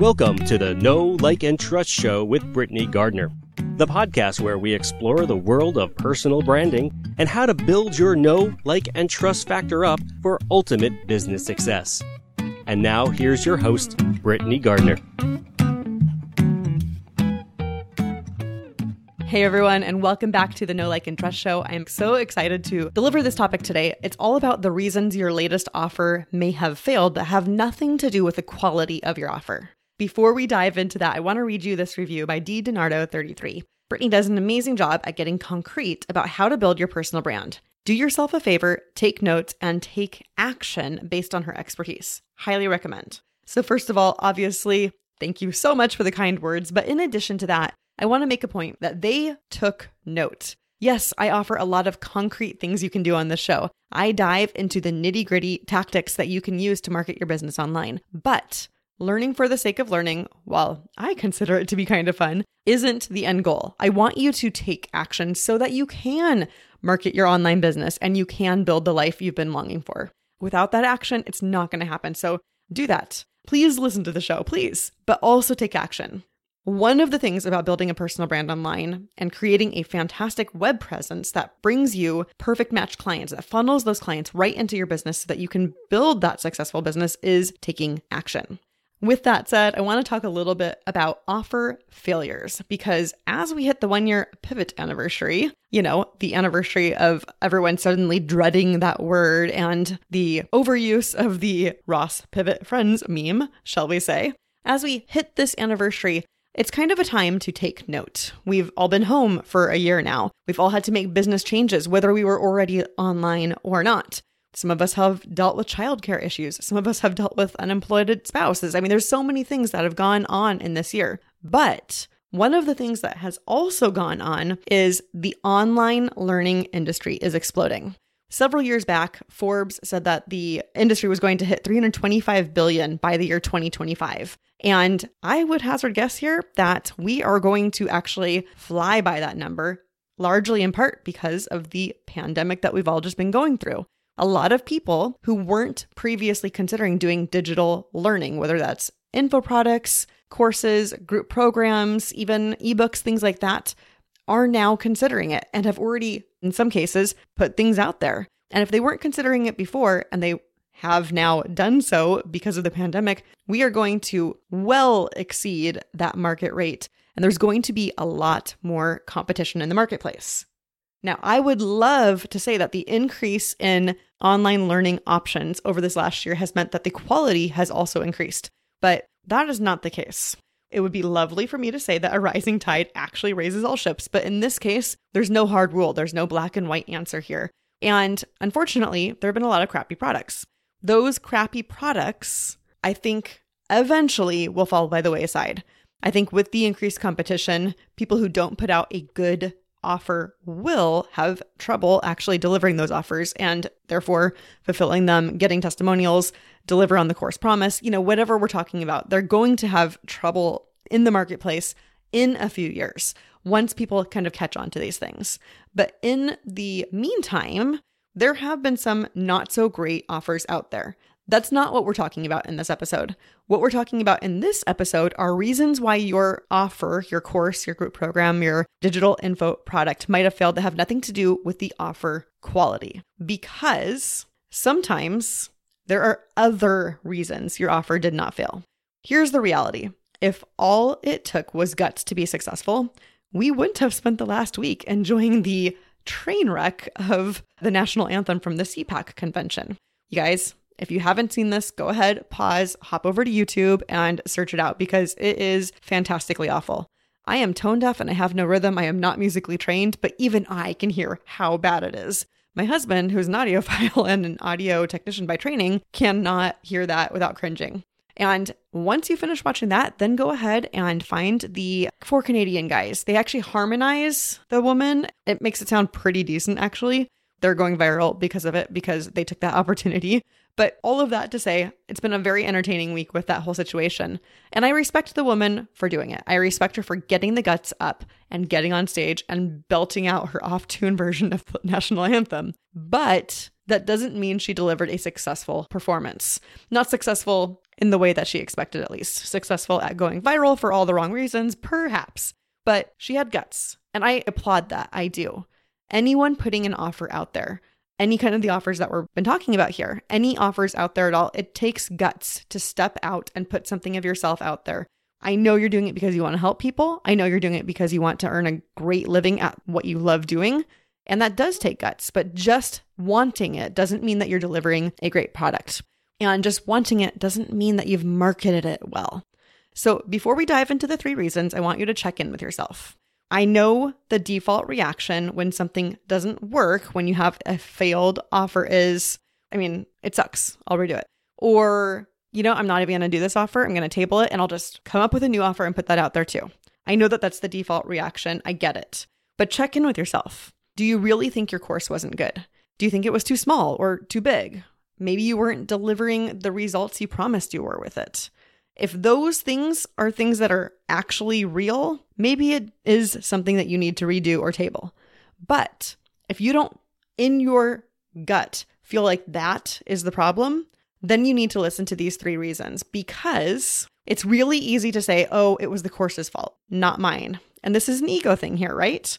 Welcome to the Know, Like, and Trust Show with Britney Gardner, the podcast where we explore the world of personal branding and how to build your know, like, and trust factor up for ultimate business success. And now, here's your host, Britney Gardner. Hey everyone, and welcome back to the Know Like and Trust Show. I am so excited to deliver this topic today. It's all about the reasons your latest offer may have failed that have nothing to do with the quality of your offer. Before we dive into that, I want to read you this review by D. Donardo 33. Britney does an amazing job at getting concrete about how to build your personal brand. Do yourself a favor, take notes, and take action based on her expertise. Highly recommend. So, first of all, obviously, thank you so much for the kind words. But in addition to that, I want to make a point that they took note. Yes, I offer a lot of concrete things you can do on the show. I dive into the nitty gritty tactics that you can use to market your business online. But learning for the sake of learning, while I consider it to be kind of fun, isn't the end goal. I want you to take action so that you can market your online business and you can build the life you've been longing for. Without that action, it's not going to happen. So do that. Please listen to the show, please, but also take action. One of the things about building a personal brand online and creating a fantastic web presence that brings you perfect match clients, that funnels those clients right into your business so that you can build that successful business is taking action. With that said, I want to talk a little bit about offer failures because as we hit the one year pivot anniversary, you know, the anniversary of everyone suddenly dreading that word and the overuse of the Ross Pivot Friends meme, shall we say. As we hit this anniversary, it's kind of a time to take note. We've all been home for a year now. We've all had to make business changes, whether we were already online or not. Some of us have dealt with childcare issues. Some of us have dealt with unemployed spouses. I mean, there's so many things that have gone on in this year. But one of the things that has also gone on is the online learning industry is exploding. Several years back, Forbes said that the industry was going to hit 325 billion by the year 2025. And I would hazard guess here that we are going to actually fly by that number, largely in part because of the pandemic that we've all just been going through a lot of people who weren't previously considering doing digital learning, whether that's info products, courses, group programs, even ebooks, things like that, are now considering it and have already, in some cases, put things out there. And if they weren't considering it before and they have now done so because of the pandemic, we are going to well exceed that market rate. And there's going to be a lot more competition in the marketplace. Now, I would love to say that the increase in online learning options over this last year has meant that the quality has also increased, but that is not the case. It would be lovely for me to say that a rising tide actually raises all ships, but in this case, there's no hard rule. There's no black and white answer here. And unfortunately, there have been a lot of crappy products. Those crappy products, I think, eventually will fall by the wayside. I think with the increased competition, people who don't put out a good offer will have trouble actually delivering those offers and therefore fulfilling them, getting testimonials, deliver on the course promise, you know, whatever we're talking about. They're going to have trouble in the marketplace in a few years once people kind of catch on to these things. But in the meantime, there have been some not so great offers out there. That's not what we're talking about in this episode. What we're talking about in this episode are reasons why your offer, your course, your group program, your digital info product might have failed that have nothing to do with the offer quality. Because sometimes there are other reasons your offer did not fail. Here's the reality if all it took was guts to be successful, we wouldn't have spent the last week enjoying the train wreck of the national anthem from the CPAC convention. You guys, if you haven't seen this, go ahead, pause, hop over to YouTube and search it out because it is fantastically awful. I am tone deaf and I have no rhythm. I am not musically trained, but even I can hear how bad it is. My husband, who's an audiophile and an audio technician by training, cannot hear that without cringing. And once you finish watching that, then go ahead and find the four Canadian guys. They actually harmonize the woman. It makes it sound pretty decent, actually. They're going viral because of it, because they took that opportunity. But all of that to say, it's been a very entertaining week with that whole situation. And I respect the woman for doing it. I respect her for getting the guts up and getting on stage and belting out her off tune version of the national anthem. But that doesn't mean she delivered a successful performance. Not successful in the way that she expected, at least. Successful at going viral for all the wrong reasons, perhaps. But she had guts. And I applaud that. I do. Anyone putting an offer out there, any kind of the offers that we've been talking about here, any offers out there at all, it takes guts to step out and put something of yourself out there. I know you're doing it because you want to help people. I know you're doing it because you want to earn a great living at what you love doing. And that does take guts, but just wanting it doesn't mean that you're delivering a great product. And just wanting it doesn't mean that you've marketed it well. So before we dive into the three reasons, I want you to check in with yourself. I know the default reaction when something doesn't work, when you have a failed offer is, I mean, it sucks. I'll redo it. Or, you know, I'm not even going to do this offer. I'm going to table it and I'll just come up with a new offer and put that out there too. I know that that's the default reaction. I get it. But check in with yourself. Do you really think your course wasn't good? Do you think it was too small or too big? Maybe you weren't delivering the results you promised you were with it. If those things are things that are actually real, maybe it is something that you need to redo or table. But if you don't, in your gut, feel like that is the problem, then you need to listen to these three reasons because it's really easy to say, oh, it was the course's fault, not mine. And this is an ego thing here, right?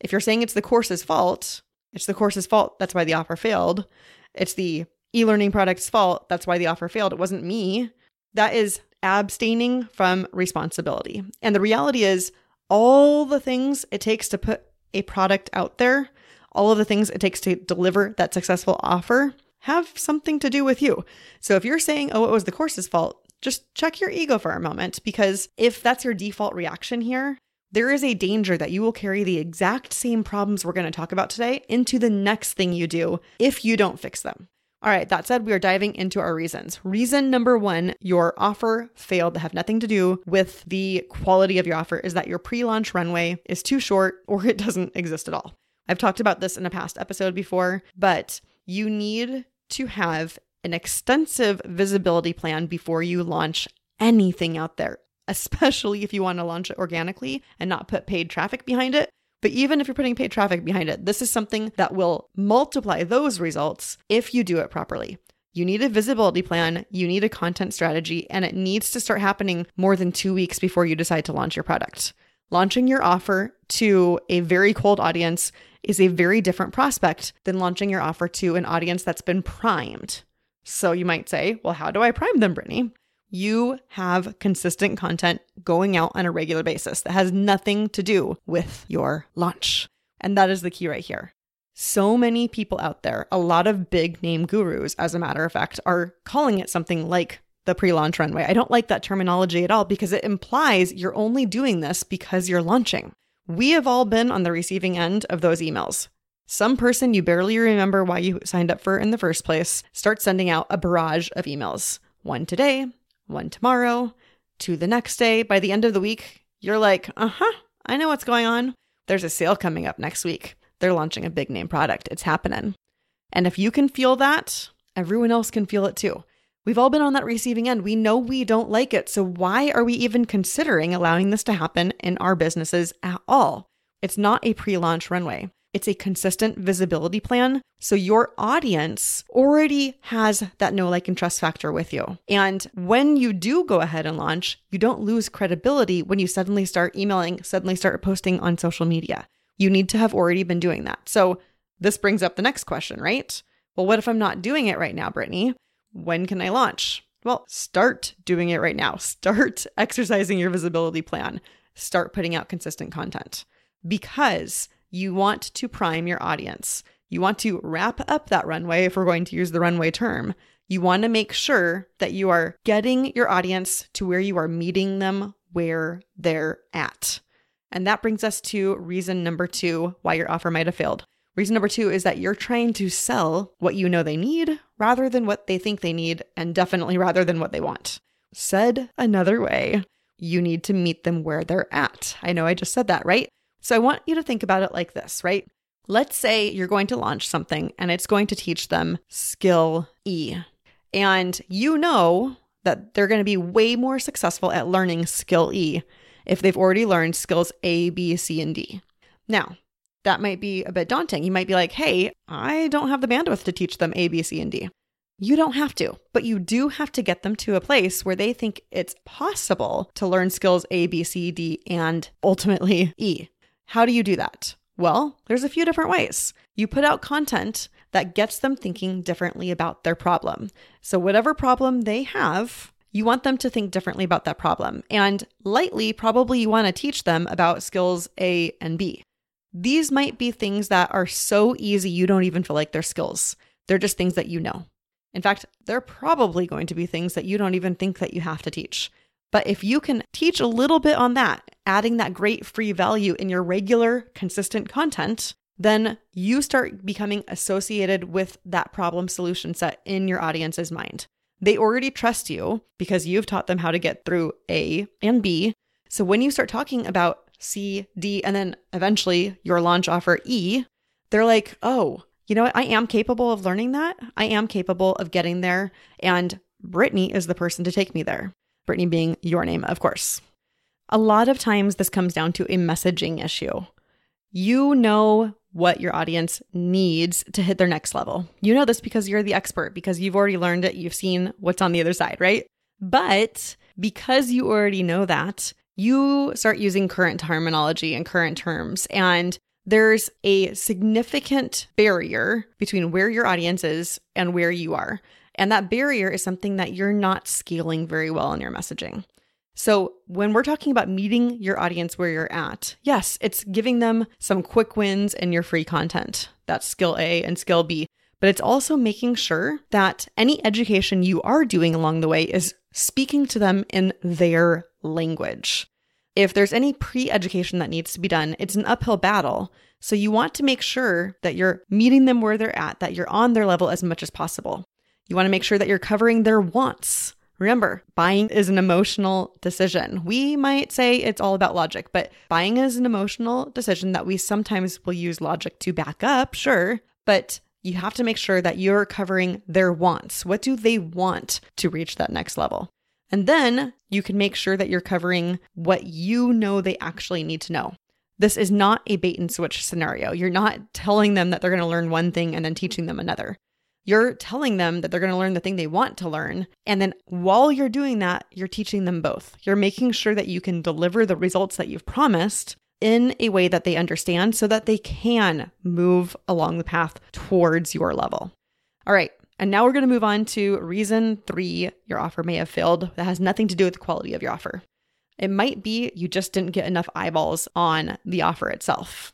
If you're saying it's the course's fault, it's the course's fault. That's why the offer failed. It's the e learning product's fault. That's why the offer failed. It wasn't me. That is abstaining from responsibility. And the reality is, all the things it takes to put a product out there, all of the things it takes to deliver that successful offer have something to do with you. So if you're saying, oh, it was the course's fault, just check your ego for a moment because if that's your default reaction here, there is a danger that you will carry the exact same problems we're going to talk about today into the next thing you do if you don't fix them. All right, that said, we are diving into our reasons. Reason number one your offer failed to have nothing to do with the quality of your offer is that your pre launch runway is too short or it doesn't exist at all. I've talked about this in a past episode before, but you need to have an extensive visibility plan before you launch anything out there, especially if you want to launch it organically and not put paid traffic behind it. But even if you're putting paid traffic behind it, this is something that will multiply those results if you do it properly. You need a visibility plan, you need a content strategy, and it needs to start happening more than two weeks before you decide to launch your product. Launching your offer to a very cold audience is a very different prospect than launching your offer to an audience that's been primed. So you might say, well, how do I prime them, Britney? You have consistent content going out on a regular basis that has nothing to do with your launch. And that is the key right here. So many people out there, a lot of big name gurus, as a matter of fact, are calling it something like the pre launch runway. I don't like that terminology at all because it implies you're only doing this because you're launching. We have all been on the receiving end of those emails. Some person you barely remember why you signed up for in the first place starts sending out a barrage of emails. One today, one tomorrow, two the next day. By the end of the week, you're like, uh huh, I know what's going on. There's a sale coming up next week. They're launching a big name product. It's happening. And if you can feel that, everyone else can feel it too. We've all been on that receiving end. We know we don't like it. So why are we even considering allowing this to happen in our businesses at all? It's not a pre launch runway. It's a consistent visibility plan. So your audience already has that know, like, and trust factor with you. And when you do go ahead and launch, you don't lose credibility when you suddenly start emailing, suddenly start posting on social media. You need to have already been doing that. So this brings up the next question, right? Well, what if I'm not doing it right now, Britney? When can I launch? Well, start doing it right now. Start exercising your visibility plan. Start putting out consistent content because you want to prime your audience. You want to wrap up that runway, if we're going to use the runway term. You want to make sure that you are getting your audience to where you are meeting them where they're at. And that brings us to reason number two why your offer might have failed. Reason number two is that you're trying to sell what you know they need rather than what they think they need, and definitely rather than what they want. Said another way, you need to meet them where they're at. I know I just said that, right? So I want you to think about it like this, right? Let's say you're going to launch something and it's going to teach them skill E. And you know that they're going to be way more successful at learning skill E if they've already learned skills A, B, C, and D. Now, that might be a bit daunting. You might be like, hey, I don't have the bandwidth to teach them A, B, C, and D. You don't have to, but you do have to get them to a place where they think it's possible to learn skills A, B, C, D, and ultimately E. How do you do that? Well, there's a few different ways. You put out content that gets them thinking differently about their problem. So, whatever problem they have, you want them to think differently about that problem. And lightly, probably you want to teach them about skills A and B. These might be things that are so easy you don't even feel like they're skills. They're just things that you know. In fact, they're probably going to be things that you don't even think that you have to teach. But if you can teach a little bit on that, adding that great free value in your regular, consistent content, then you start becoming associated with that problem solution set in your audience's mind. They already trust you because you've taught them how to get through A and B. So when you start talking about C, D, and then eventually your launch offer E, they're like, oh, you know what? I am capable of learning that. I am capable of getting there. And Britney is the person to take me there. Britney being your name, of course. A lot of times this comes down to a messaging issue. You know what your audience needs to hit their next level. You know this because you're the expert, because you've already learned it, you've seen what's on the other side, right? But because you already know that, you start using current terminology and current terms. And there's a significant barrier between where your audience is and where you are. And that barrier is something that you're not scaling very well in your messaging. So, when we're talking about meeting your audience where you're at, yes, it's giving them some quick wins in your free content. That's skill A and skill B. But it's also making sure that any education you are doing along the way is speaking to them in their language. If there's any pre education that needs to be done, it's an uphill battle. So, you want to make sure that you're meeting them where they're at, that you're on their level as much as possible. You want to make sure that you're covering their wants. Remember, buying is an emotional decision. We might say it's all about logic, but buying is an emotional decision that we sometimes will use logic to back up, sure, but you have to make sure that you're covering their wants. What do they want to reach that next level? And then you can make sure that you're covering what you know they actually need to know. This is not a bait and switch scenario. You're not telling them that they're going to learn one thing and then teaching them another. You're telling them that they're going to learn the thing they want to learn. And then while you're doing that, you're teaching them both. You're making sure that you can deliver the results that you've promised in a way that they understand so that they can move along the path towards your level. All right. And now we're going to move on to reason three your offer may have failed. That has nothing to do with the quality of your offer. It might be you just didn't get enough eyeballs on the offer itself.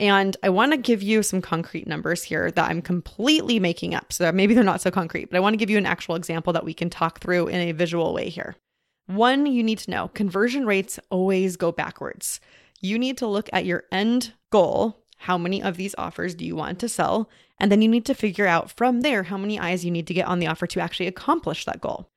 And I want to give you some concrete numbers here that I'm completely making up. So maybe they're not so concrete, but I want to give you an actual example that we can talk through in a visual way here. One, you need to know conversion rates always go backwards. You need to look at your end goal. How many of these offers do you want to sell? And then you need to figure out from there how many eyes you need to get on the offer to actually accomplish that goal.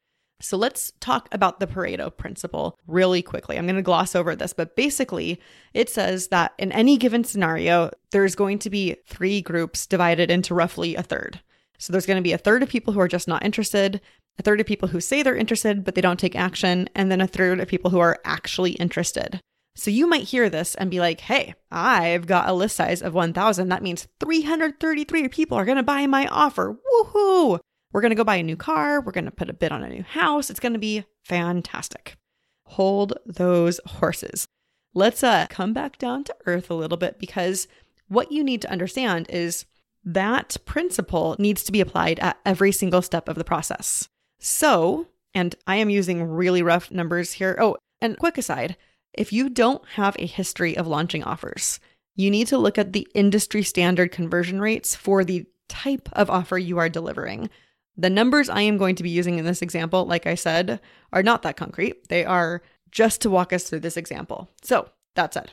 So let's talk about the Pareto principle really quickly. I'm going to gloss over this, but basically, it says that in any given scenario, there's going to be three groups divided into roughly a third. So there's going to be a third of people who are just not interested, a third of people who say they're interested, but they don't take action, and then a third of people who are actually interested. So you might hear this and be like, hey, I've got a list size of 1,000. That means 333 people are going to buy my offer. Woohoo! We're going to go buy a new car. We're going to put a bid on a new house. It's going to be fantastic. Hold those horses. Let's uh, come back down to earth a little bit because what you need to understand is that principle needs to be applied at every single step of the process. So, and I am using really rough numbers here. Oh, and quick aside if you don't have a history of launching offers, you need to look at the industry standard conversion rates for the type of offer you are delivering. The numbers I am going to be using in this example, like I said, are not that concrete. They are just to walk us through this example. So, that said,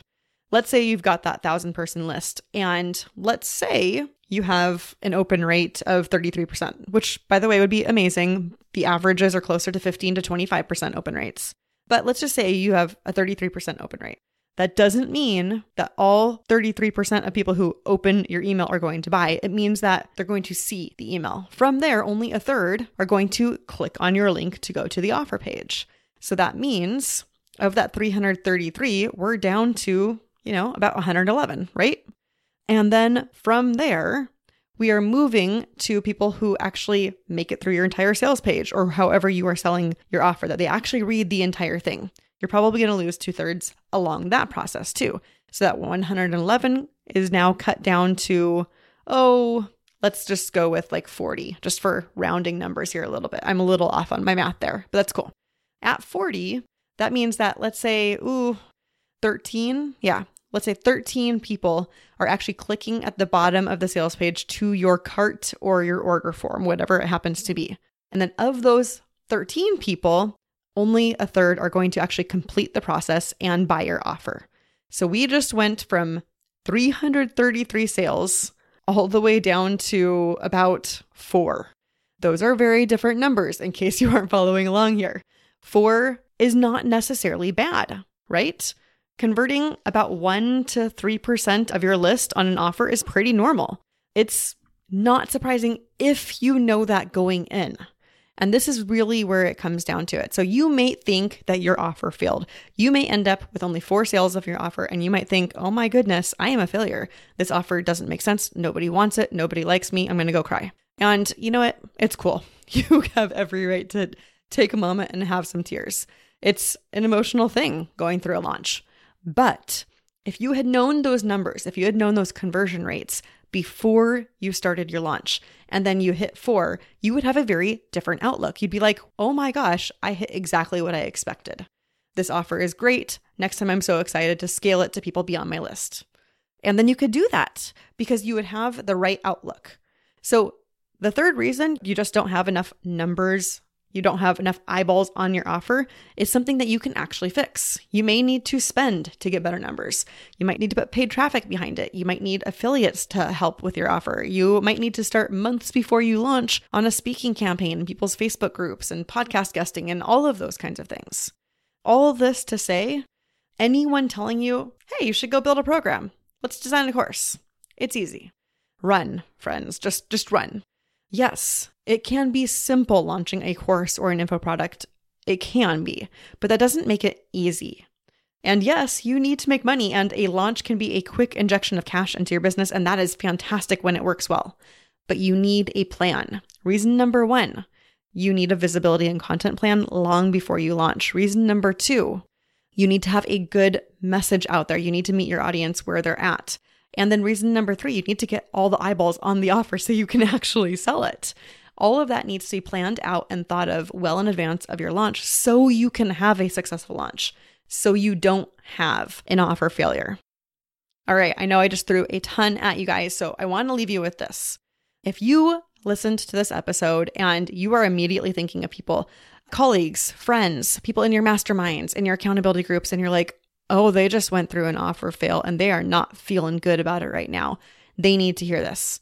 let's say you've got that thousand person list, and let's say you have an open rate of 33%, which, by the way, would be amazing. The averages are closer to 15 to 25% open rates. But let's just say you have a 33% open rate. That doesn't mean that all 33% of people who open your email are going to buy. It means that they're going to see the email. From there, only a third are going to click on your link to go to the offer page. So that means of that 333, we're down to, you know, about 111, right? And then from there, we are moving to people who actually make it through your entire sales page or however you are selling your offer, that they actually read the entire thing. You're probably going to lose two thirds along that process too. So that 111 is now cut down to, oh, let's just go with like 40, just for rounding numbers here a little bit. I'm a little off on my math there, but that's cool. At 40, that means that let's say, ooh, 13, yeah, let's say 13 people are actually clicking at the bottom of the sales page to your cart or your order form, whatever it happens to be. And then of those 13 people, only a third are going to actually complete the process and buy your offer. So we just went from 333 sales all the way down to about four. Those are very different numbers in case you aren't following along here. Four is not necessarily bad, right? Converting about 1 to 3% of your list on an offer is pretty normal. It's not surprising if you know that going in. And this is really where it comes down to it. So you may think that your offer failed. You may end up with only four sales of your offer, and you might think, oh my goodness, I am a failure. This offer doesn't make sense. Nobody wants it. Nobody likes me. I'm going to go cry. And you know what? It's cool. You have every right to take a moment and have some tears. It's an emotional thing going through a launch. But if you had known those numbers, if you had known those conversion rates before you started your launch and then you hit four, you would have a very different outlook. You'd be like, oh my gosh, I hit exactly what I expected. This offer is great. Next time I'm so excited to scale it to people beyond my list. And then you could do that because you would have the right outlook. So, the third reason you just don't have enough numbers you don't have enough eyeballs on your offer is something that you can actually fix. You may need to spend to get better numbers. You might need to put paid traffic behind it. You might need affiliates to help with your offer. You might need to start months before you launch on a speaking campaign in people's Facebook groups and podcast guesting and all of those kinds of things. All this to say, anyone telling you, hey, you should go build a program, let's design a course. It's easy. Run, friends, just just run. Yes, it can be simple launching a course or an info product. It can be, but that doesn't make it easy. And yes, you need to make money, and a launch can be a quick injection of cash into your business, and that is fantastic when it works well. But you need a plan. Reason number one, you need a visibility and content plan long before you launch. Reason number two, you need to have a good message out there. You need to meet your audience where they're at. And then reason number three, you need to get all the eyeballs on the offer so you can actually sell it. All of that needs to be planned out and thought of well in advance of your launch so you can have a successful launch, so you don't have an offer failure. All right, I know I just threw a ton at you guys, so I want to leave you with this. If you listened to this episode and you are immediately thinking of people, colleagues, friends, people in your masterminds, in your accountability groups, and you're like, oh, they just went through an offer fail and they are not feeling good about it right now. They need to hear this.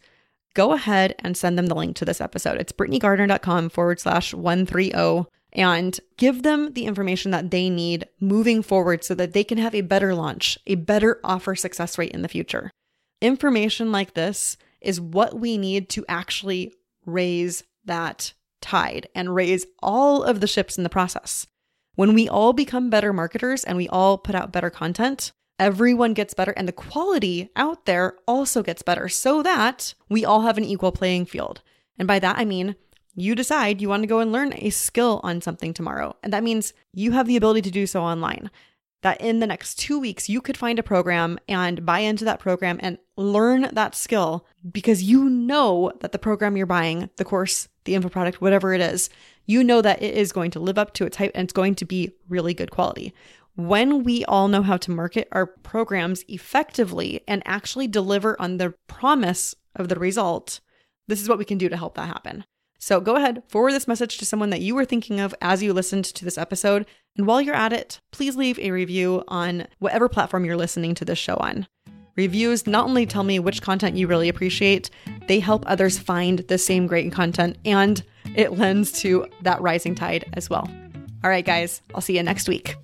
Go ahead and send them the link to this episode. It's britneygardner.com forward slash 130 and give them the information that they need moving forward so that they can have a better launch, a better offer success rate in the future. Information like this is what we need to actually raise that tide and raise all of the ships in the process. When we all become better marketers and we all put out better content, everyone gets better and the quality out there also gets better so that we all have an equal playing field. And by that, I mean, you decide you want to go and learn a skill on something tomorrow. And that means you have the ability to do so online. That in the next two weeks, you could find a program and buy into that program and learn that skill because you know that the program you're buying, the course, the info product, whatever it is, you know that it is going to live up to its hype and it's going to be really good quality. When we all know how to market our programs effectively and actually deliver on the promise of the result, this is what we can do to help that happen. So go ahead, forward this message to someone that you were thinking of as you listened to this episode. And while you're at it, please leave a review on whatever platform you're listening to this show on. Reviews not only tell me which content you really appreciate, they help others find the same great content and it lends to that rising tide as well. All right, guys, I'll see you next week.